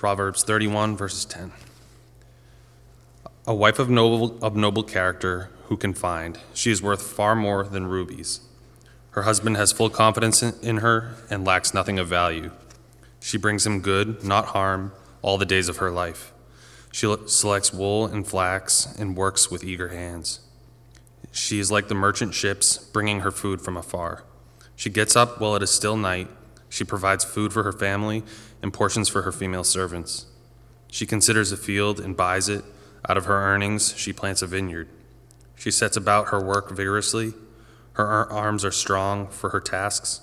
Proverbs 31, verses 10. A wife of noble, of noble character who can find, she is worth far more than rubies. Her husband has full confidence in, in her and lacks nothing of value. She brings him good, not harm, all the days of her life. She selects wool and flax and works with eager hands. She is like the merchant ships, bringing her food from afar. She gets up while it is still night. She provides food for her family and portions for her female servants. She considers a field and buys it. Out of her earnings, she plants a vineyard. She sets about her work vigorously. Her arms are strong for her tasks.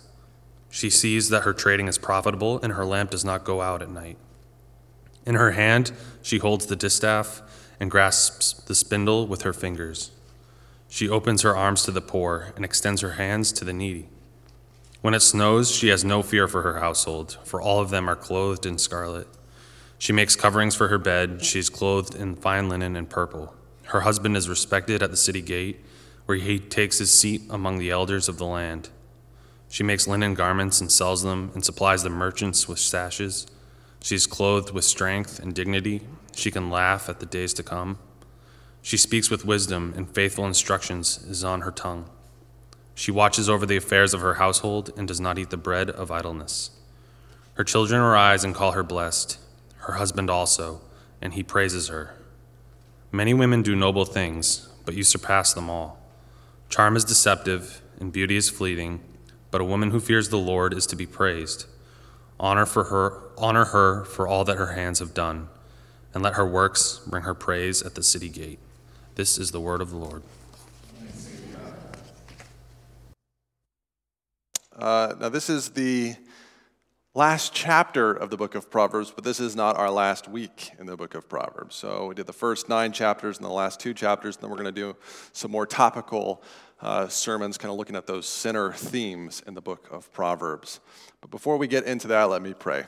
She sees that her trading is profitable and her lamp does not go out at night. In her hand, she holds the distaff and grasps the spindle with her fingers. She opens her arms to the poor and extends her hands to the needy. When it snows, she has no fear for her household, for all of them are clothed in scarlet. She makes coverings for her bed. She is clothed in fine linen and purple. Her husband is respected at the city gate, where he takes his seat among the elders of the land. She makes linen garments and sells them, and supplies the merchants with sashes. She is clothed with strength and dignity. She can laugh at the days to come. She speaks with wisdom, and faithful instructions is on her tongue. She watches over the affairs of her household and does not eat the bread of idleness. Her children arise and call her blessed, her husband also, and he praises her. Many women do noble things, but you surpass them all. Charm is deceptive, and beauty is fleeting, but a woman who fears the Lord is to be praised. Honor for her, honor her for all that her hands have done, and let her works bring her praise at the city gate. This is the word of the Lord. Uh, now, this is the last chapter of the book of Proverbs, but this is not our last week in the book of Proverbs. So, we did the first nine chapters and the last two chapters, and then we're going to do some more topical uh, sermons, kind of looking at those center themes in the book of Proverbs. But before we get into that, let me pray.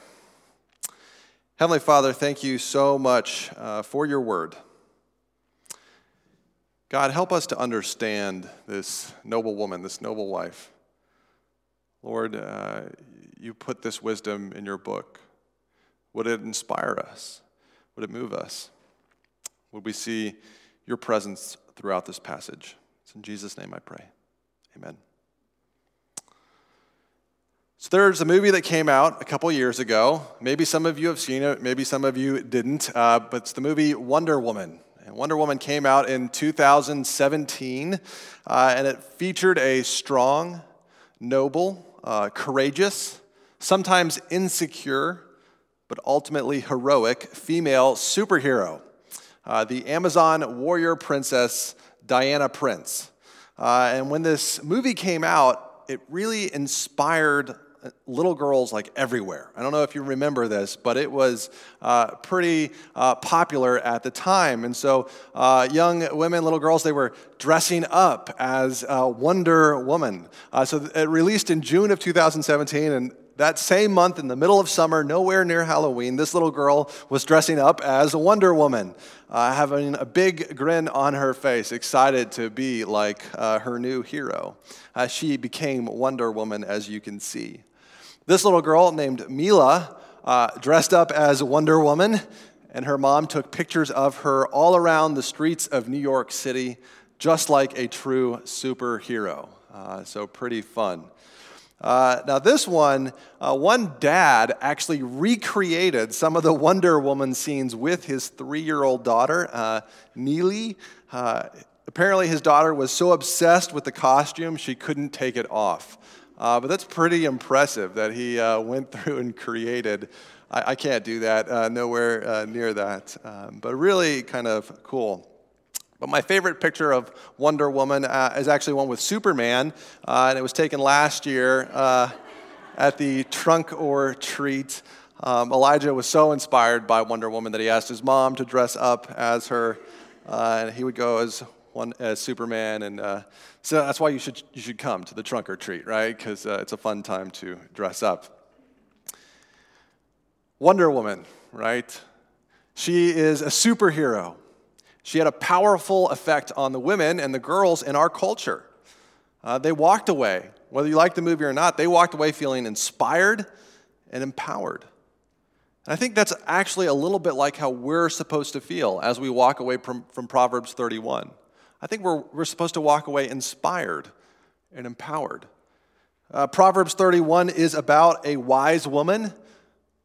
Heavenly Father, thank you so much uh, for your word. God, help us to understand this noble woman, this noble wife. Lord, uh, you put this wisdom in your book. Would it inspire us? Would it move us? Would we see your presence throughout this passage? It's in Jesus' name I pray. Amen. So there's a movie that came out a couple years ago. Maybe some of you have seen it, maybe some of you didn't, uh, but it's the movie Wonder Woman. And Wonder Woman came out in 2017, uh, and it featured a strong, noble, uh, courageous, sometimes insecure, but ultimately heroic female superhero, uh, the Amazon warrior princess Diana Prince. Uh, and when this movie came out, it really inspired little girls like everywhere. I don't know if you remember this, but it was uh, pretty uh, popular at the time. And so, uh, young women, little girls, they were dressing up as Wonder Woman. Uh, so, it released in June of 2017, and that same month, in the middle of summer, nowhere near Halloween, this little girl was dressing up as a Wonder Woman, uh, having a big grin on her face, excited to be like uh, her new hero. Uh, she became Wonder Woman, as you can see. This little girl named Mila uh, dressed up as Wonder Woman, and her mom took pictures of her all around the streets of New York City, just like a true superhero. Uh, so, pretty fun. Uh, now, this one, uh, one dad actually recreated some of the Wonder Woman scenes with his three year old daughter, uh, Neely. Uh, apparently, his daughter was so obsessed with the costume, she couldn't take it off. Uh, but that's pretty impressive that he uh, went through and created. I, I can't do that, uh, nowhere uh, near that. Um, but really kind of cool. But my favorite picture of Wonder Woman uh, is actually one with Superman, uh, and it was taken last year at the Trunk or Treat. Um, Elijah was so inspired by Wonder Woman that he asked his mom to dress up as her, and he would go as one as Superman, and uh, so that's why you should you should come to the trunk or treat, right? Because uh, it's a fun time to dress up. Wonder Woman, right? She is a superhero. She had a powerful effect on the women and the girls in our culture. Uh, they walked away, whether you like the movie or not, they walked away feeling inspired and empowered. I think that's actually a little bit like how we're supposed to feel as we walk away from, from Proverbs 31. I think we're, we're supposed to walk away inspired and empowered. Uh, Proverbs 31 is about a wise woman.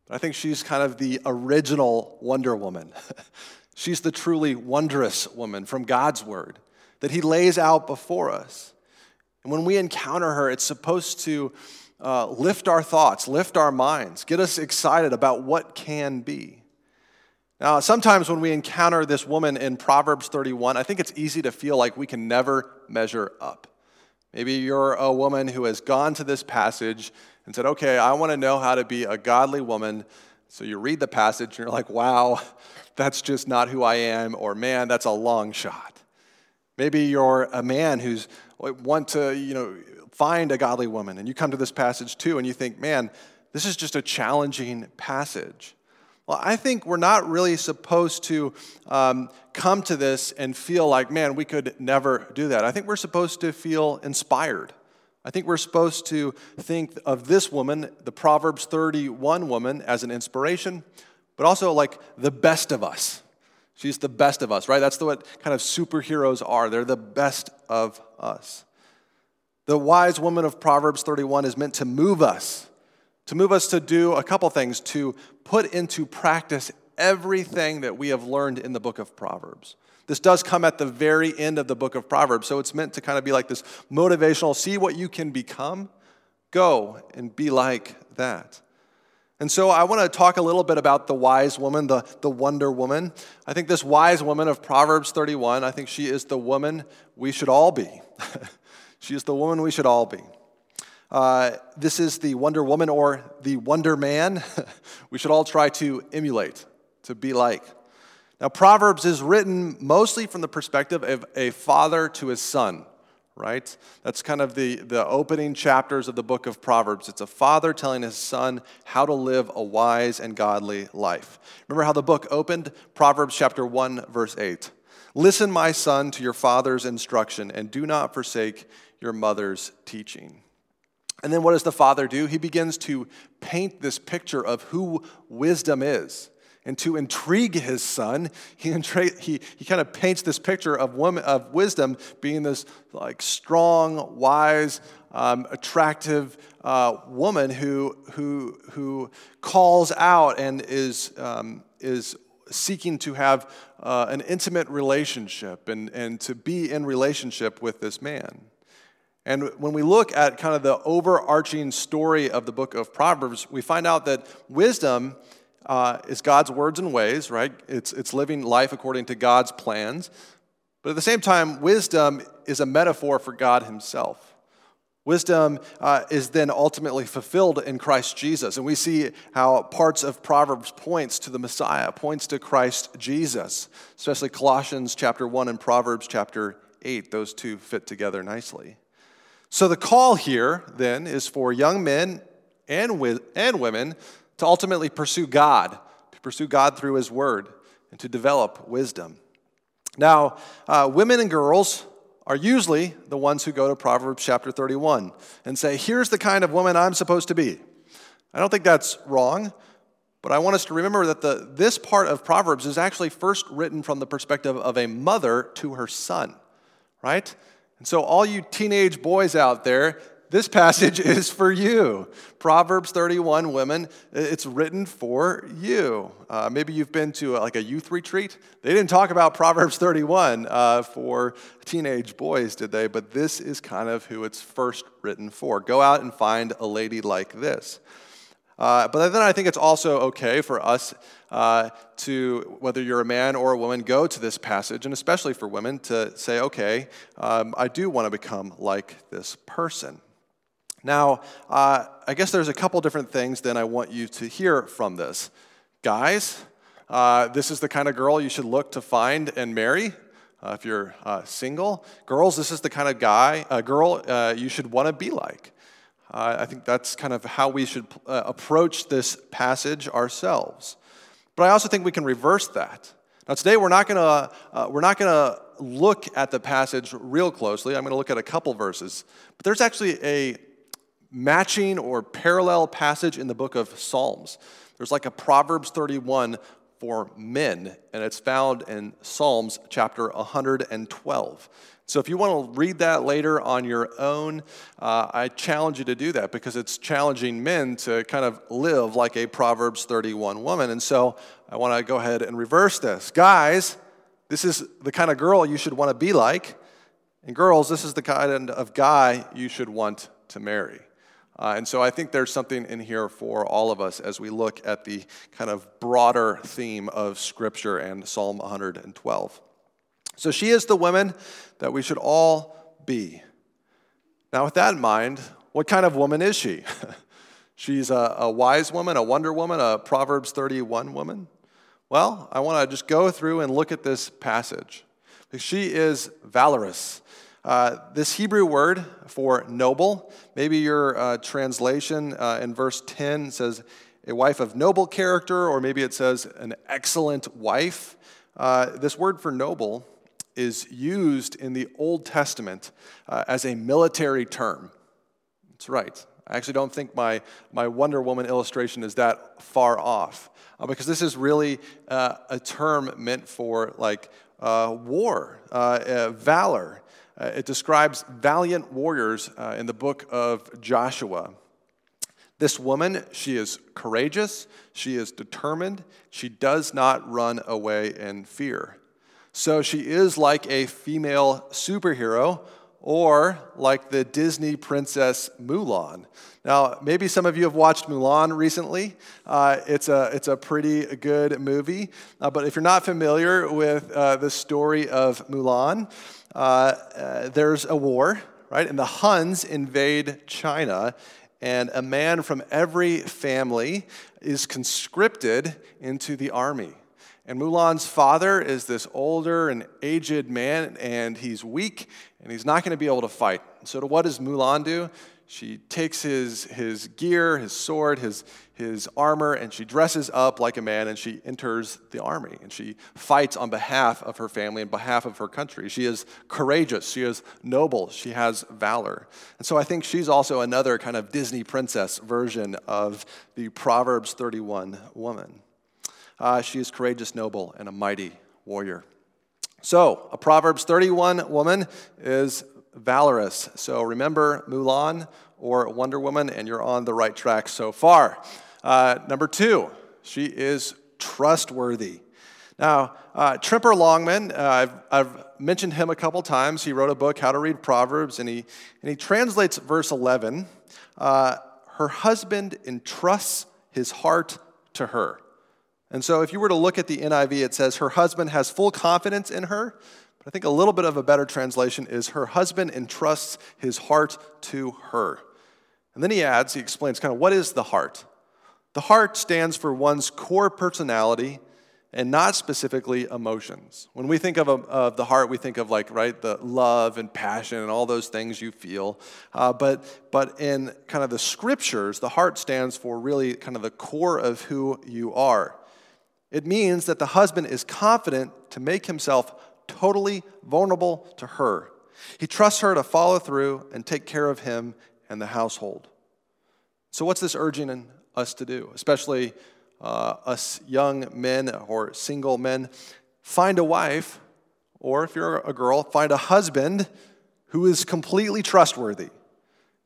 I think she's kind of the original Wonder Woman. she's the truly wondrous woman from God's word that He lays out before us. And when we encounter her, it's supposed to uh, lift our thoughts, lift our minds, get us excited about what can be. Now, sometimes when we encounter this woman in Proverbs 31, I think it's easy to feel like we can never measure up. Maybe you're a woman who has gone to this passage and said, Okay, I want to know how to be a godly woman. So you read the passage and you're like, Wow, that's just not who I am, or man, that's a long shot. Maybe you're a man who's uh, want to, you know, find a godly woman, and you come to this passage too, and you think, man, this is just a challenging passage. Well, I think we're not really supposed to um, come to this and feel like, man, we could never do that. I think we're supposed to feel inspired. I think we're supposed to think of this woman, the Proverbs 31 woman, as an inspiration, but also like the best of us. She's the best of us, right? That's the, what kind of superheroes are. They're the best of us. The wise woman of Proverbs 31 is meant to move us, to move us to do a couple things, to put into practice everything that we have learned in the book of Proverbs. This does come at the very end of the book of Proverbs, so it's meant to kind of be like this motivational see what you can become, go and be like that. And so I want to talk a little bit about the wise woman, the, the wonder woman. I think this wise woman of Proverbs 31, I think she is the woman we should all be. She is the woman we should all be. Uh, this is the Wonder Woman or the Wonder Man we should all try to emulate, to be like. Now, Proverbs is written mostly from the perspective of a father to his son, right? That's kind of the, the opening chapters of the book of Proverbs. It's a father telling his son how to live a wise and godly life. Remember how the book opened? Proverbs chapter 1, verse 8. Listen, my son, to your father's instruction, and do not forsake your mother's teaching. And then what does the father do? He begins to paint this picture of who wisdom is. And to intrigue his son, he, he, he kind of paints this picture of, woman, of wisdom being this like strong, wise, um, attractive uh, woman who, who, who calls out and is, um, is seeking to have uh, an intimate relationship and, and to be in relationship with this man. And when we look at kind of the overarching story of the book of Proverbs, we find out that wisdom uh, is God's words and ways, right? It's, it's living life according to God's plans. But at the same time, wisdom is a metaphor for God Himself. Wisdom uh, is then ultimately fulfilled in Christ Jesus. And we see how parts of Proverbs points to the Messiah, points to Christ Jesus, especially Colossians chapter 1 and Proverbs chapter 8. Those two fit together nicely. So the call here then is for young men and, and women to ultimately pursue God, to pursue God through His Word, and to develop wisdom. Now, uh, women and girls are usually the ones who go to Proverbs chapter 31 and say, Here's the kind of woman I'm supposed to be. I don't think that's wrong, but I want us to remember that the, this part of Proverbs is actually first written from the perspective of a mother to her son, right? And so, all you teenage boys out there, this passage is for you. Proverbs 31, women, it's written for you. Uh, maybe you've been to a, like a youth retreat. They didn't talk about Proverbs 31 uh, for teenage boys, did they? But this is kind of who it's first written for. Go out and find a lady like this. Uh, but then I think it's also okay for us uh, to, whether you're a man or a woman, go to this passage, and especially for women, to say, okay, um, I do want to become like this person. Now, uh, I guess there's a couple different things then I want you to hear from this. Guys, uh, this is the kind of girl you should look to find and marry. Uh, if you're uh, single, girls, this is the kind of guy, girl you should want to be like. Uh, I think that's kind of how we should uh, approach this passage ourselves. But I also think we can reverse that. Now, today we're not going to uh, we're not going to look at the passage real closely. I'm going to look at a couple verses, but there's actually a matching or parallel passage in the book of Psalms There's like a Proverbs 31 for men, and it's found in Psalms chapter 112. So if you want to read that later on your own, uh, I challenge you to do that because it's challenging men to kind of live like a Proverbs 31 woman. And so I want to go ahead and reverse this. Guys, this is the kind of girl you should want to be like. And girls, this is the kind of guy you should want to marry. Uh, and so I think there's something in here for all of us as we look at the kind of broader theme of Scripture and Psalm 112. So she is the woman that we should all be. Now, with that in mind, what kind of woman is she? She's a, a, wise woman, a wonder woman, a Proverbs 31 woman. Well, I want to just go through and look at this passage. She is valorous. Uh, this Hebrew word for noble, maybe your uh, translation uh, in verse 10 says a wife of noble character, or maybe it says an excellent wife. Uh, this word for noble is used in the Old Testament uh, as a military term. That's right. I actually don't think my, my Wonder Woman illustration is that far off uh, because this is really uh, a term meant for like uh, war, uh, valor. Uh, it describes valiant warriors in the book of Joshua. This woman, she is courageous, she is determined, she does not run away in fear. So she is like a female superhero or like the Disney princess Mulan. Now, maybe some of you have watched Mulan recently. Uh, it's, a, it's a pretty good movie. Uh, but if you're not familiar with uh, the story of Mulan, uh, uh, there's a war, right? And the Huns invade China, and a man from every family is conscripted into the army. And Mulan's father is this older and aged man, and he's weak, and he's not going to be able to fight. So, what does Mulan do? She takes his, his gear, his sword, his, his armor, and she dresses up like a man and she enters the army. And she fights on behalf of her family and behalf of her country. She is courageous, she is noble, she has valor. And so I think she's also another kind of Disney princess version of the Proverbs 31 woman. Uh, she is courageous, noble, and a mighty warrior. So, a Proverbs 31 woman is valorous. So remember Mulan or Wonder Woman, and you're on the right track so far. Uh, number two, she is trustworthy. Now, uh, Tremper Longman, uh, I've, I've, mentioned him a couple times. He wrote a book, How to Read Proverbs, and he, and he translates verse 11 uh, Her husband entrusts his heart to her. And so, if you were to look at the NIV, it says, Her husband has full confidence in her. But I think a little bit of a better translation is her husband entrusts his heart to her. And then he adds, he explains kind of what is the heart? The heart stands for one's core personality and not specifically emotions. When we think of, a, of the heart, we think of like, right, the love and passion and all those things you feel. Uh, but, but in kind of the scriptures, the heart stands for really kind of the core of who you are. It means that the husband is confident to make himself totally vulnerable to her. He trusts her to follow through and take care of him and the household. So, what's this urging us to do, especially uh, us young men or single men? Find a wife, or if you're a girl, find a husband who is completely trustworthy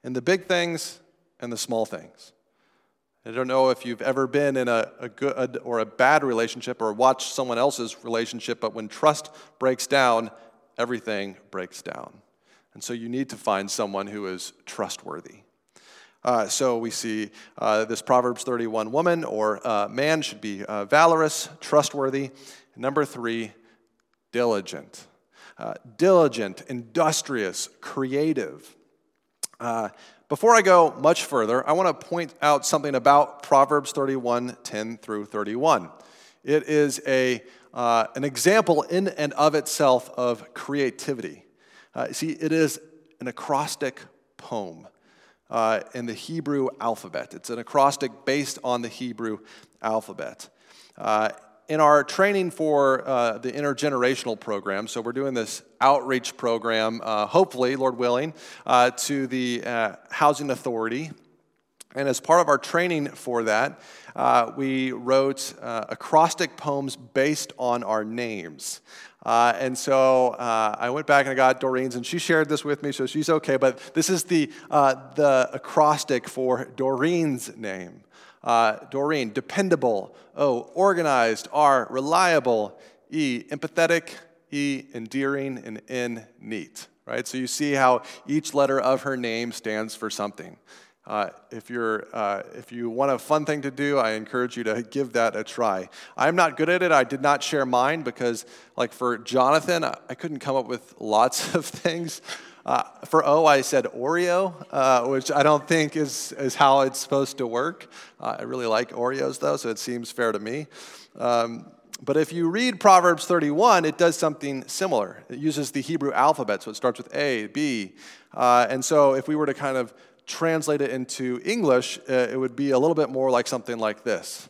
in the big things and the small things. I don't know if you've ever been in a, a good or a bad relationship or watched someone else's relationship, but when trust breaks down, everything breaks down. And so you need to find someone who is trustworthy. Uh, so we see uh, this Proverbs 31 woman or uh, man should be uh, valorous, trustworthy. Number three, diligent. Uh, diligent, industrious, creative. Uh, before I go much further, I want to point out something about Proverbs 31 10 through 31. It is a, uh, an example in and of itself of creativity. Uh, see, it is an acrostic poem uh, in the Hebrew alphabet. It's an acrostic based on the Hebrew alphabet. In our training for uh, the intergenerational program, so we're doing this outreach program, uh, hopefully, Lord willing, uh, to the uh, Housing Authority. And as part of our training for that, uh, we wrote uh, acrostic poems based on our names. Uh, and so uh, I went back and I got Doreen's, and she shared this with me, so she's okay. But this is the, uh, the acrostic for Doreen's name. Uh, Doreen, dependable. O, organized. R, reliable. E, empathetic. E, endearing. And N, neat. Right? So you see how each letter of her name stands for something. Uh, if, you're, uh, if you want a fun thing to do, I encourage you to give that a try. I'm not good at it. I did not share mine because, like for Jonathan, I couldn't come up with lots of things. Uh, for O, I said Oreo, uh, which I don't think is, is how it's supposed to work. Uh, I really like Oreos, though, so it seems fair to me. Um, but if you read Proverbs 31, it does something similar. It uses the Hebrew alphabet, so it starts with A, B. Uh, and so if we were to kind of translate it into English, uh, it would be a little bit more like something like this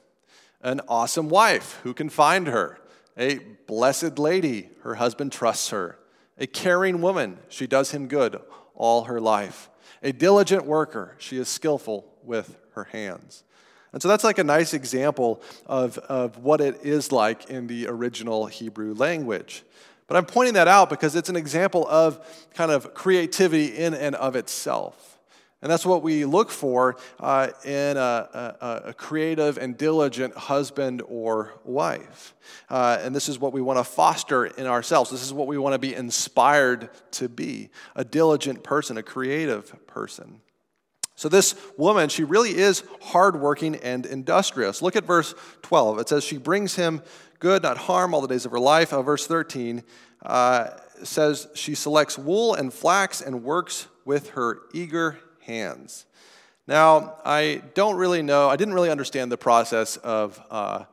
An awesome wife, who can find her? A blessed lady, her husband trusts her. A caring woman, she does him good all her life. A diligent worker, she is skillful with her hands. And so that's like a nice example of, of what it is like in the original Hebrew language. But I'm pointing that out because it's an example of kind of creativity in and of itself. And that's what we look for uh, in a, a, a, creative and diligent husband or wife. Uh, and this is what we want to foster in ourselves. This is what we want to be inspired to be a diligent person, a creative person. So, this woman, she really is hardworking and industrious. Look at verse 12. It says, She brings him good, not harm, all the days of her life. Uh, verse 13 uh, says, She selects wool and flax and works with her eager hands. Now, I don't really know, I didn't really understand the process of uh,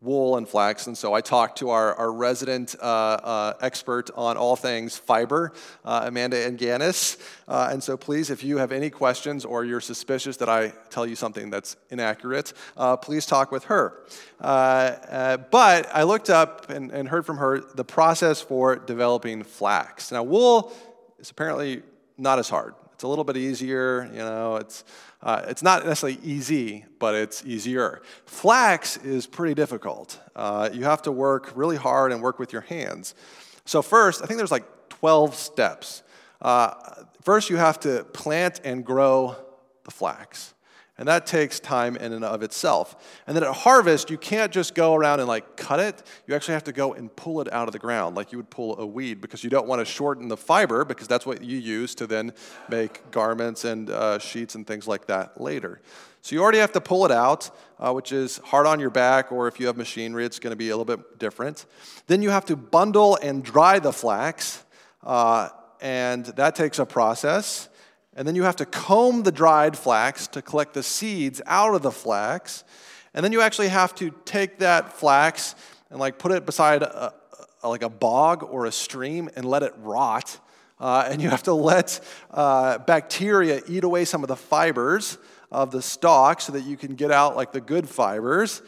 wool and flax, and so I talked to our, our resident uh, uh, expert on all things fiber, uh, Amanda Anganis. Uh, and so please, if you have any questions or you're suspicious that I tell you something that's inaccurate, uh, please talk with her. but I looked up and, and heard from her the process for developing flax. Now, wool is apparently not as hard. It's a little bit easier, you know, it's, uh, it's not necessarily easy, but it's easier. Flax is pretty difficult. Uh, you have to work really hard and work with your hands. So, first, I think there's like 12 steps. Uh, first, you have to plant and grow the flax. And that takes time in and of itself. And then at harvest, you can't just go around and like cut it. You actually have to go and pull it out of the ground like you would pull a weed because you don't want to shorten the fiber because that's what you use to then make garments and uh, sheets and things like that later. So you already have to pull it out, uh, which is hard on your back, or if you have machinery, it's going to be a little bit different. Then you have to bundle and dry the flax, uh, and that takes a process. And then you have to comb the dried flax to collect the seeds out of the flax. And then you actually have to take that flax and like put it beside a, a, like a bog or a stream and let it rot. Uh, and you have to let uh, bacteria eat away some of the fibers of the stalk so that you can get out like the good fibers.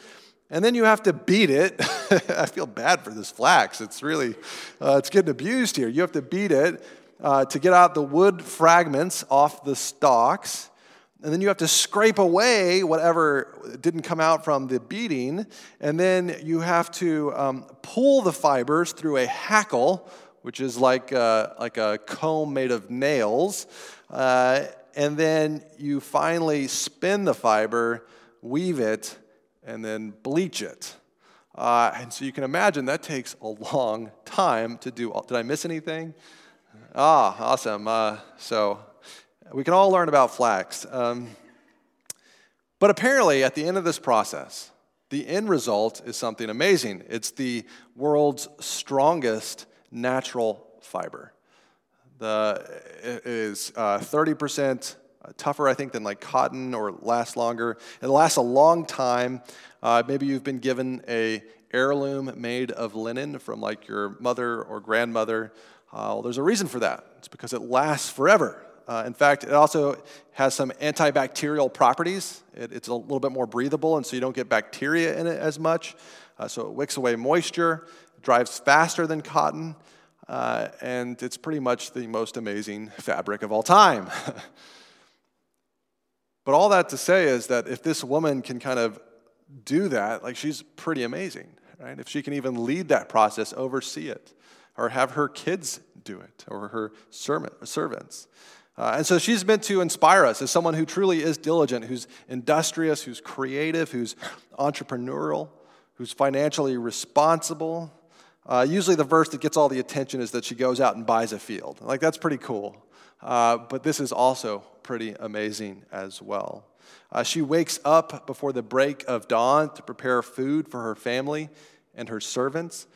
And then you have to beat it. I feel bad for this flax. It's really, uh, it's getting abused here. You have to beat it uh, to get out the wood fragments off the stalks. And then you have to scrape away whatever didn't come out from the beating. And then you have to um, pull the fibers through a hackle, which is like a, like a comb made of nails. Uh, and then you finally spin the fiber, weave it, and then bleach it. Uh, and so you can imagine that takes a long time to do. Did I miss anything? Ah, awesome. Uh, so we can all learn about flax. Um, but apparently, at the end of this process, the end result is something amazing. It's the world's strongest natural fiber. The, it is uh, 30% tougher, I think, than like cotton or lasts longer. It lasts a long time. Uh, maybe you've been given a heirloom made of linen from like your mother or grandmother. Uh, well, there's a reason for that. It's because it lasts forever. Uh, in fact, it also has some antibacterial properties. It, it's a little bit more breathable, and so you don't get bacteria in it as much. Uh, so it wicks away moisture, dries faster than cotton, uh, and it's pretty much the most amazing fabric of all time. But all that to say is that if this woman can kind of do that, like she's pretty amazing, right? If she can even lead that process, oversee it, or have her kids do it, or her servants. Uh, and so she's meant to inspire us as someone who truly is diligent, who's industrious, who's creative, who's entrepreneurial, who's financially responsible. Uh, usually, the verse that gets all the attention is that she goes out and buys a field. Like, that's pretty cool. Uh, but this is also pretty amazing as well. Uh, she wakes up before the break of dawn to prepare food for her family and her servants.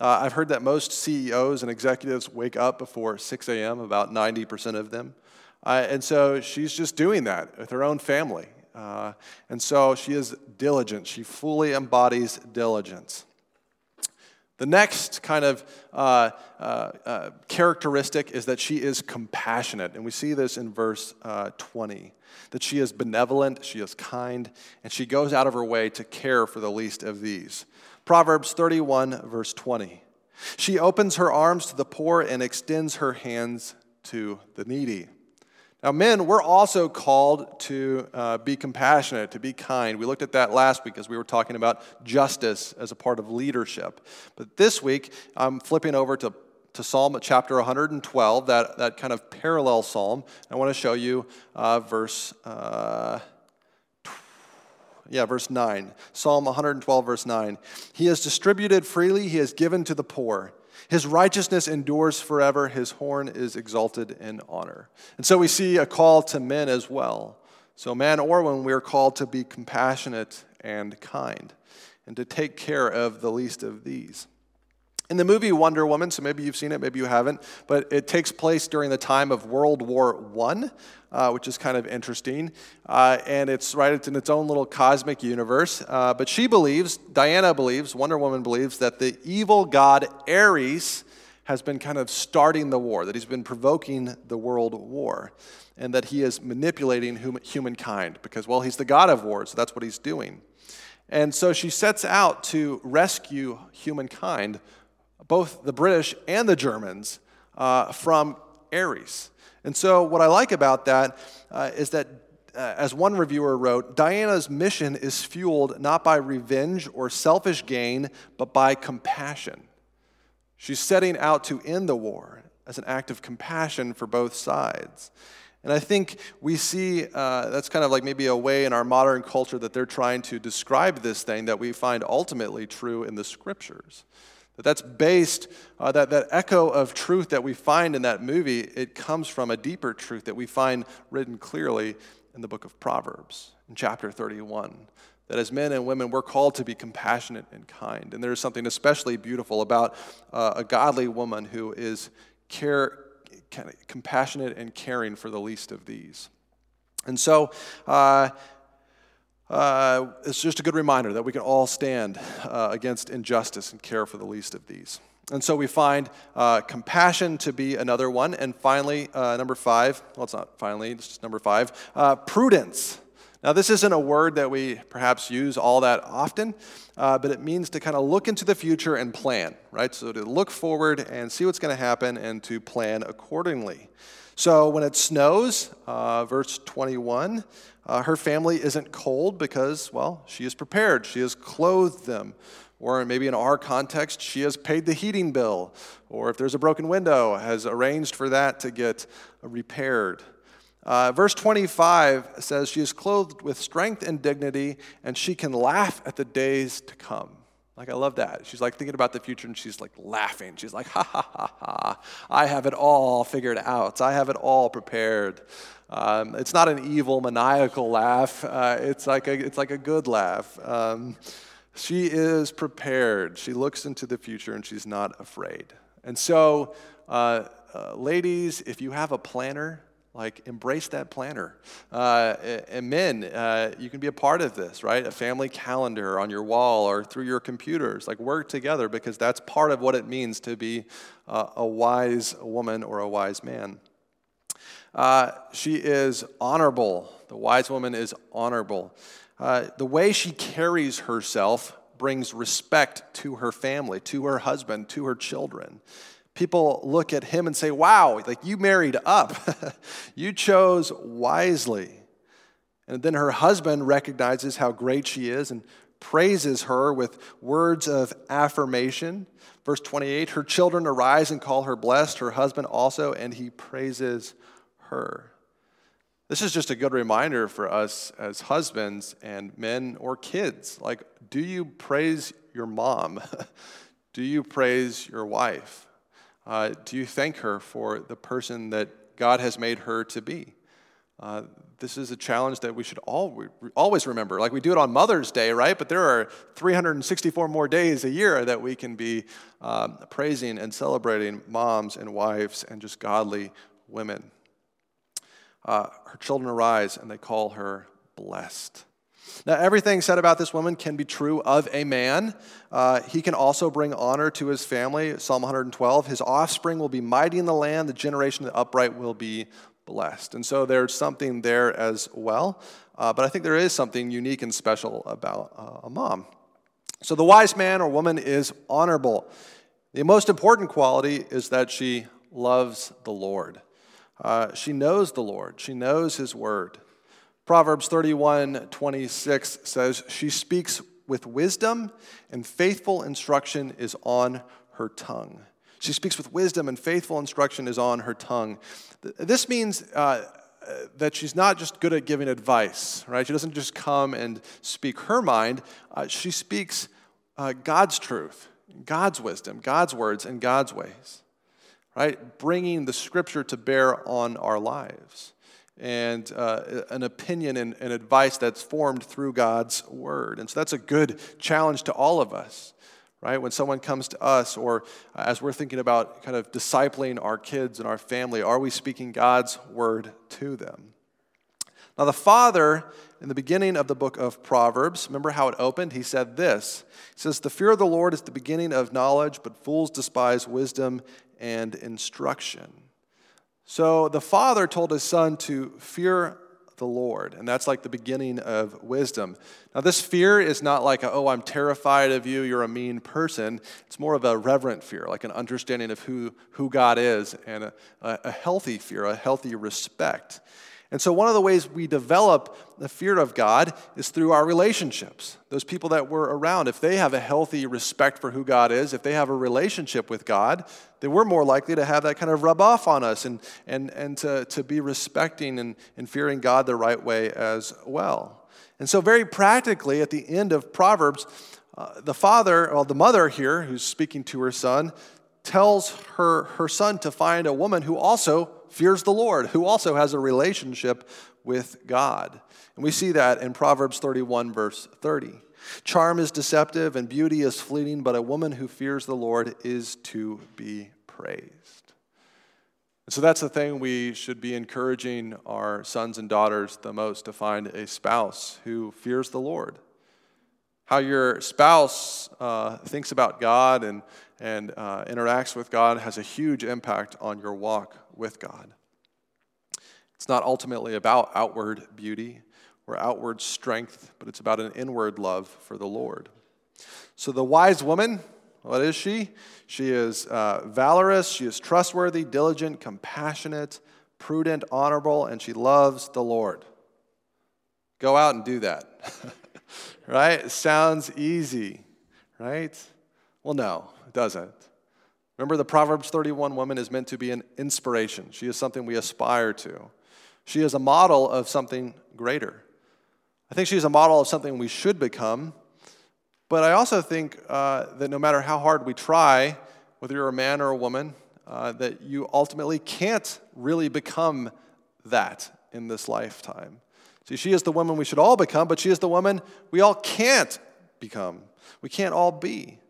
Uh, I've heard that most CEOs and executives wake up before 6 a.m., about 90% of them. Uh, and so she's just doing that with her own family. Uh, and so she is diligent. She fully embodies diligence. The next kind of uh, uh, uh, characteristic is that she is compassionate. And we see this in verse uh, 20 that she is benevolent, she is kind, and she goes out of her way to care for the least of these. Proverbs 31, verse 20. She opens her arms to the poor and extends her hands to the needy. Now, men, we're also called to uh, be compassionate, to be kind. We looked at that last week as we were talking about justice as a part of leadership. But this week, I'm flipping over to, to Psalm chapter 112, that, that kind of parallel psalm. I want to show you uh, verse. Uh, yeah, verse 9. Psalm 112, verse 9. He has distributed freely, he has given to the poor. His righteousness endures forever, his horn is exalted in honor. And so we see a call to men as well. So, man or woman, we are called to be compassionate and kind and to take care of the least of these. In the movie Wonder Woman, so maybe you've seen it, maybe you haven't, but it takes place during the time of World War I uh, which is kind of interesting. Uh, and it's right, it's in its own little cosmic universe. Uh, but she believes, Diana believes, Wonder Woman believes, that the evil god Ares has been kind of starting the war, that he's been provoking the world war, and that he is manipulating hum- humankind because, well, he's the god of war, so that's what he's doing. And so she sets out to rescue humankind, both the British and the Germans, uh, from Ares. And so, what I like about that uh, is that, uh, as one reviewer wrote, Diana's mission is fueled not by revenge or selfish gain, but by compassion. She's setting out to end the war as an act of compassion for both sides. And I think we see uh, that's kind of like maybe a way in our modern culture that they're trying to describe this thing that we find ultimately true in the scriptures. That that's based, uh, that, that echo of truth that we find in that movie, it comes from a deeper truth that we find written clearly in the book of Proverbs, in chapter 31. That as men and women, we're called to be compassionate and kind. And there's something especially beautiful about uh, a godly woman who is care, compassionate and caring for the least of these. And so, uh, uh, it's just a good reminder that we can all stand uh, against injustice and care for the least of these. And so we find uh, compassion to be another one. And finally, uh, number five, well, it's not finally, it's just number five, uh, prudence. Now, this isn't a word that we perhaps use all that often, uh, but it means to kind of look into the future and plan, right? So to look forward and see what's going to happen and to plan accordingly. So when it snows, verse 21, uh, her family isn't cold because, well, she is prepared. She has clothed them. Or maybe in our context, she has paid the heating bill. Or if there's a broken window, has arranged for that to get repaired. Uh, verse 25 says, She is clothed with strength and dignity, and she can laugh at the days to come. Like, I love that. She's like thinking about the future and she's like laughing. She's like, ha ha ha ha. I have it all figured out. I have it all prepared. Um, it's not an evil, maniacal laugh. Uh, it's, like a, it's like a good laugh. Um, she is prepared. She looks into the future and she's not afraid. And so, uh, uh, ladies, if you have a planner, like embrace that planner. Uh, and men, uh, you can be a part of this, right? A family calendar on your wall or through your computers. Like work together because that's part of what it means to be uh, a wise woman or a wise man. Uh, she is honorable. The wise woman is honorable. Uh, the way she carries herself brings respect to her family, to her husband, to her children. People look at him and say, Wow, like you married up. you chose wisely. And then her husband recognizes how great she is and praises her with words of affirmation. Verse 28 Her children arise and call her blessed, her husband also, and he praises her. This is just a good reminder for us as husbands and men or kids. Like, do you praise your mom? do you praise your wife? Uh, do you thank her for the person that God has made her to be? Uh, this is a challenge that we should all, always remember. Like we do it on Mother's Day, right? But there are 364 more days a year that we can be um, praising and celebrating moms and wives and just godly women. Uh, her children arise and they call her blessed. Now, everything said about this woman can be true of a man. Uh, he can also bring honor to his family. Psalm 112 His offspring will be mighty in the land, the generation of the upright will be blessed. And so there's something there as well. Uh, but I think there is something unique and special about uh, a mom. So the wise man or woman is honorable. The most important quality is that she loves the Lord. Uh, she knows the Lord, she knows his word. Proverbs 31 26 says, She speaks with wisdom, and faithful instruction is on her tongue. She speaks with wisdom, and faithful instruction is on her tongue. This means uh, that she's not just good at giving advice, right? She doesn't just come and speak her mind, uh, she speaks uh, God's truth, God's wisdom, God's words, and God's ways, right? Bringing the scripture to bear on our lives and uh, an opinion and, and advice that's formed through God's word. And so that's a good challenge to all of us right? When someone comes to us, or as we're thinking about kind of discipling our kids and our family, are we speaking God's word to them? Now, the father, in the beginning of the book of Proverbs, remember how it opened? He said this He says, The fear of the Lord is the beginning of knowledge, but fools despise wisdom and instruction. So the father told his son to fear the Lord. And that's like the beginning of wisdom. Now, this fear is not like, a, oh, I'm terrified of you, you're a mean person. It's more of a reverent fear, like an understanding of who, who God is, and a, a healthy fear, a healthy respect. And so, one of the ways we develop the fear of God is through our relationships. Those people that we're around, if they have a healthy respect for who God is, if they have a relationship with God, then we're more likely to have that kind of rub off on us and, and, and to, to be respecting and, and fearing God the right way as well. And so, very practically, at the end of Proverbs, uh, the father, well, the mother here, who's speaking to her son, tells her, her son to find a woman who also fears the Lord, who also has a relationship with God. And we see that in Proverbs 31, verse 30. Charm is deceptive and beauty is fleeting, but a woman who fears the Lord is to be praised. And so that's the thing we should be encouraging our sons and daughters the most to find a spouse who fears the Lord. How your spouse uh, thinks about God and, and uh, interacts with God has a huge impact on your walk with God. It's not ultimately about outward beauty or outward strength, but it's about an inward love for the Lord. So the wise woman, what is she? She is uh, valorous, she is trustworthy, diligent, compassionate, prudent, honorable, and she loves the Lord. Go out and do that. right? Sounds easy, right? Well, no, it doesn't. Remember, the Proverbs 31 woman is meant to be an inspiration. She is something we aspire to. She is a model of something greater. I think she's a model of something we should become. But I also think uh, that no matter how hard we try, whether you're a man or a woman, uh, that you ultimately can't really become that in this lifetime. See, she is the woman we should all become, but she is the woman we all can't become. We can't all be.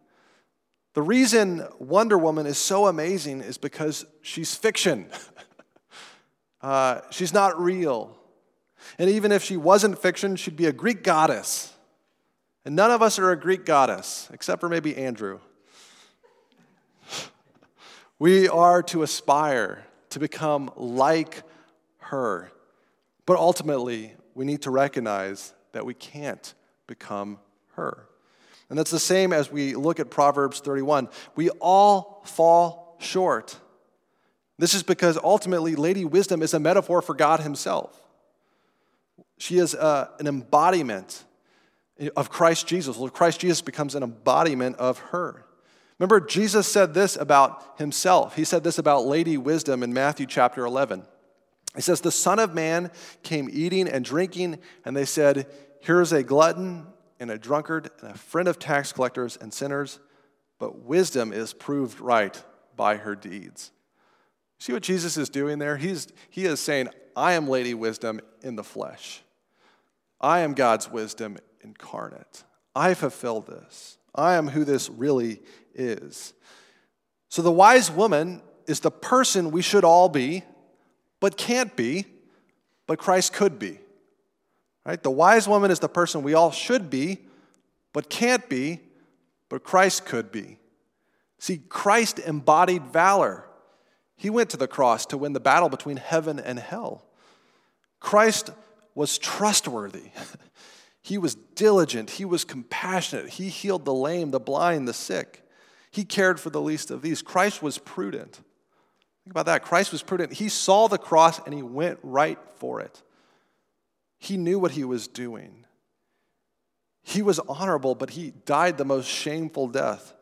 The reason Wonder Woman is so amazing is because she's fiction. uh, she's not real. And even if she wasn't fiction, she'd be a Greek goddess. And none of us are a Greek goddess, except for maybe Andrew. We are to aspire to become like her. But ultimately, we need to recognize that we can't become her. And that's the same as we look at Proverbs 31. We all fall short. This is because ultimately, Lady Wisdom is a metaphor for God Himself. She is uh, an embodiment of Christ Jesus. Well, Christ Jesus becomes an embodiment of her. Remember, Jesus said this about himself. He said this about Lady Wisdom in Matthew chapter 11. He says, The Son of Man came eating and drinking, and they said, Here's a glutton and a drunkard and a friend of tax collectors and sinners, but wisdom is proved right by her deeds. See what Jesus is doing there? He's, he is saying, I am Lady Wisdom in the flesh. I am God's wisdom incarnate. I fulfill this. I am who this really is. So the wise woman is the person we should all be, but can't be, but Christ could be. Right? The wise woman is the person we all should be, but can't be, but Christ could be. See, Christ embodied valor. He went to the cross to win the battle between heaven and hell. Christ was trustworthy. He was diligent. He was compassionate. He healed the lame, the blind, the sick. He cared for the least of these. Christ was prudent. Think about that. Christ was prudent. He saw the cross and he went right for it. He knew what he was doing. He was honorable, but he died the most shameful death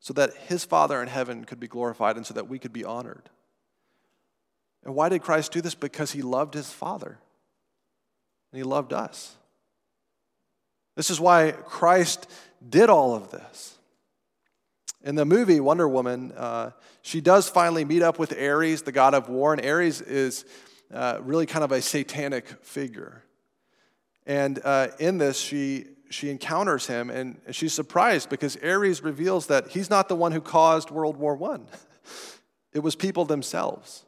so that his Father in heaven could be glorified and so that we could be honored. And why did Christ do this? Because he loved his Father and he loved us. This is why Christ did all of this. In the movie Wonder Woman, uh, she does finally meet up with Ares, the god of war, and Ares is uh, really kind of a satanic figure. And uh, in this, she, she encounters him, and she's surprised because Ares reveals that he's not the one who caused World War I. It was people themselves.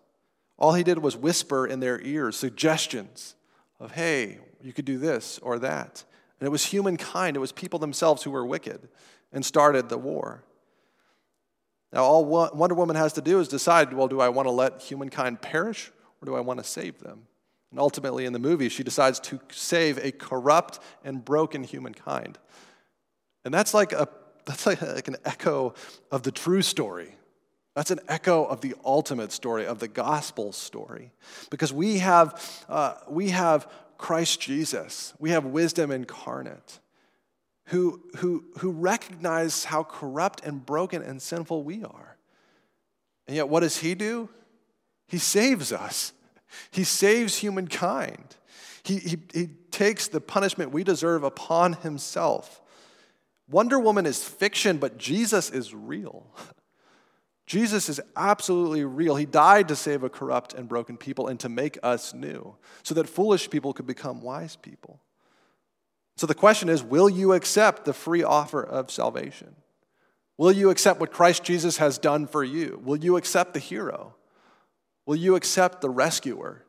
All he did was whisper in their ears suggestions of, hey, you could do this or that. And it was humankind, it was people themselves who were wicked and started the war. Now, all Wonder Woman has to do is decide well, do I want to let humankind perish or do I want to save them? And ultimately, in the movie, she decides to save a corrupt and broken humankind. And that's like, a, that's like, an echo of the true story. That's an echo of the ultimate story, of the gospel story. Because we have, uh, we have Christ Jesus. We have wisdom incarnate who, who, who recognize how corrupt and broken and sinful we are. And yet, what does he do? He saves us, he saves humankind. He, he, he takes the punishment we deserve upon himself. Wonder Woman is fiction, but Jesus is real. Jesus is absolutely real. He died to save a corrupt and broken people and to make us new, so that foolish people could become wise people. So the question is will you accept the free offer of salvation? Will you accept what Christ Jesus has done for you? Will you accept the hero? Will you accept the rescuer?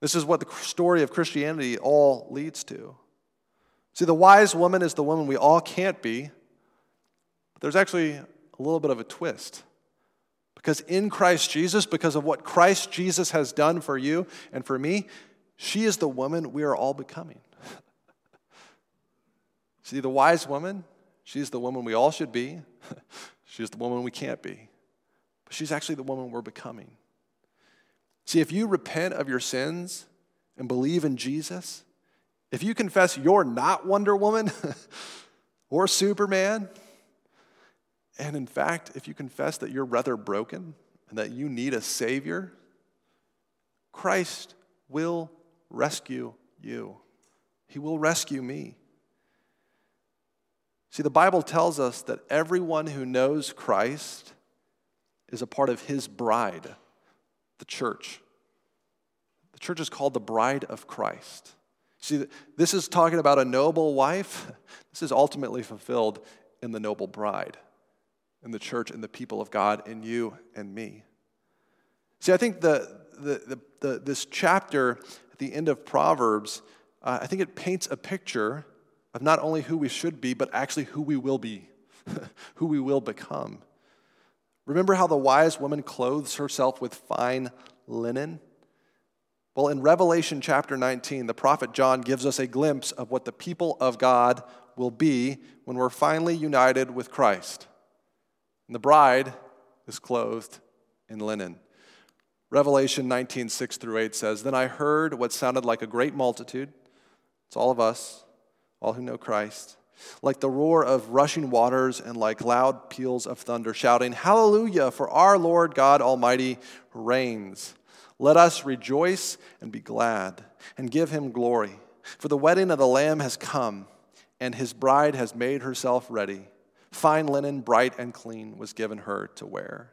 This is what the story of Christianity all leads to. See, the wise woman is the woman we all can't be, but there's actually a little bit of a twist. Because in Christ Jesus, because of what Christ Jesus has done for you and for me, she is the woman we are all becoming. See, the wise woman, she's the woman we all should be. she's the woman we can't be. But she's actually the woman we're becoming. See, if you repent of your sins and believe in Jesus, if you confess you're not Wonder Woman or Superman, and in fact, if you confess that you're rather broken and that you need a Savior, Christ will rescue you. He will rescue me. See, the Bible tells us that everyone who knows Christ is a part of his bride, the church. The church is called the bride of Christ. See, this is talking about a noble wife. This is ultimately fulfilled in the noble bride in the church in the people of God in you and me. See, I think the, the, the, the this chapter at the end of Proverbs, uh, I think it paints a picture of not only who we should be, but actually who we will be, who we will become. Remember how the wise woman clothes herself with fine linen? Well, in Revelation chapter 19, the prophet John gives us a glimpse of what the people of God will be when we're finally united with Christ. And the bride is clothed in linen. Revelation 19, 6 through 8 says, Then I heard what sounded like a great multitude. It's all of us, all who know Christ, like the roar of rushing waters and like loud peals of thunder, shouting, Hallelujah, for our Lord God Almighty reigns. Let us rejoice and be glad and give him glory. For the wedding of the Lamb has come, and his bride has made herself ready. Fine linen, bright and clean, was given her to wear.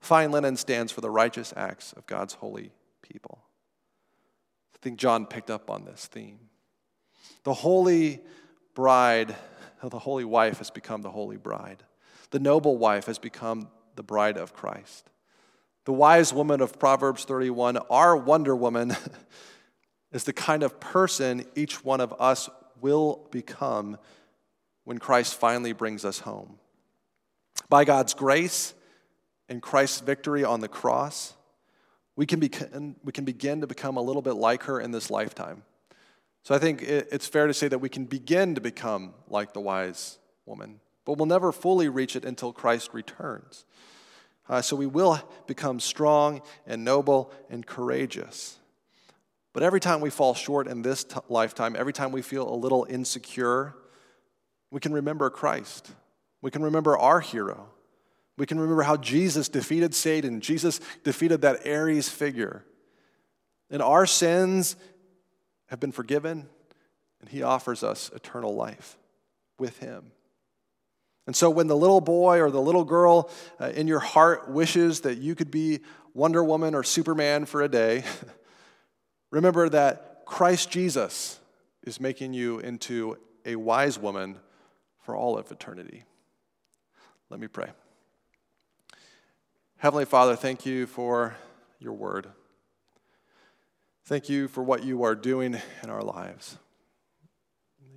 Fine linen stands for the righteous acts of God's holy people. I think John picked up on this theme. The holy bride, the holy wife has become the holy bride. The noble wife has become the bride of Christ. The wise woman of Proverbs 31, our Wonder Woman, is the kind of person each one of us will become when Christ finally brings us home. By God's grace and Christ's victory on the cross, we can, begin, we can begin to become a little bit like her in this lifetime. So I think it's fair to say that we can begin to become like the wise woman, but we'll never fully reach it until Christ returns. Uh, so we will become strong and noble and courageous. But every time we fall short in this t- lifetime, every time we feel a little insecure, we can remember Christ. We can remember our hero. We can remember how Jesus defeated Satan. Jesus defeated that Ares figure. And our sins have been forgiven, and he offers us eternal life with him. And so, when the little boy or the little girl uh, in your heart wishes that you could be Wonder Woman or Superman for a day, Remember that Christ Jesus is making you into a wise woman for all of eternity. Let me pray. Heavenly Father, thank you for your word. Thank you for what you are doing in our lives.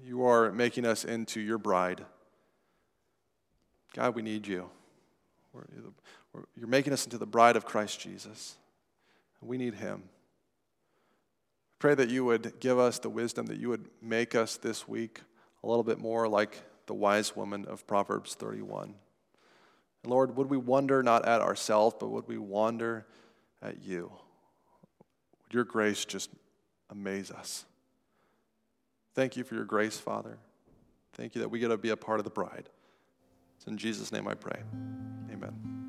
You are making us into your bride. God, we need you. you're making us into the bride of Christ Jesus. We need him. Pray that you would give us the wisdom, that you would make us this week a little bit more like the wise woman of Proverbs 31. And Lord, would we wonder not at ourselves, but would we wonder at you? Your grace just amaze us? Thank you for your grace, Father. Thank you that we get to be a part of the bride. It's in Jesus' name I pray. Amen.